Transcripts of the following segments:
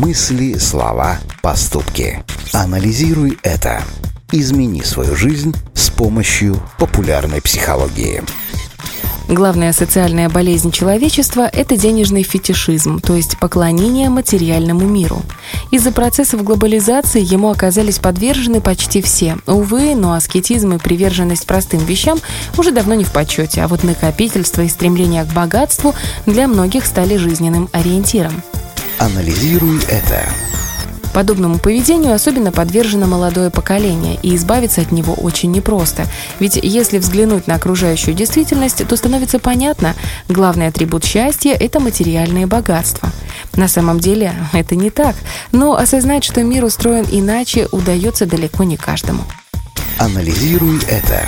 Мысли, слова, поступки. Анализируй это. Измени свою жизнь с помощью популярной психологии. Главная социальная болезнь человечества – это денежный фетишизм, то есть поклонение материальному миру. Из-за процессов глобализации ему оказались подвержены почти все. Увы, но аскетизм и приверженность простым вещам уже давно не в почете, а вот накопительство и стремление к богатству для многих стали жизненным ориентиром. Анализируй это. Подобному поведению особенно подвержено молодое поколение, и избавиться от него очень непросто. Ведь если взглянуть на окружающую действительность, то становится понятно, главный атрибут счастья – это материальные богатства. На самом деле это не так, но осознать, что мир устроен иначе, удается далеко не каждому. Анализируй это.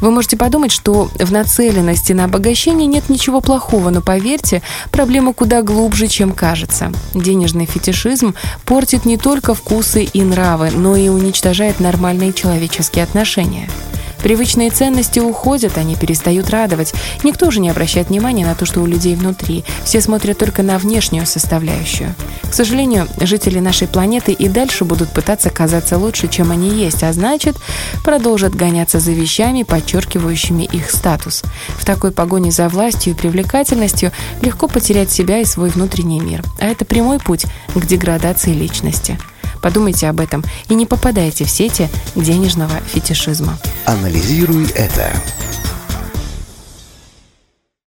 Вы можете подумать, что в нацеленности на обогащение нет ничего плохого, но поверьте, проблема куда глубже, чем кажется. Денежный фетишизм портит не только вкусы и нравы, но и уничтожает нормальные человеческие отношения. Привычные ценности уходят, они перестают радовать. Никто уже не обращает внимания на то, что у людей внутри. Все смотрят только на внешнюю составляющую. К сожалению, жители нашей планеты и дальше будут пытаться казаться лучше, чем они есть, а значит, продолжат гоняться за вещами, подчеркивающими их статус. В такой погоне за властью и привлекательностью легко потерять себя и свой внутренний мир. А это прямой путь к деградации личности. Подумайте об этом и не попадайте в сети денежного фетишизма. Анализируй это.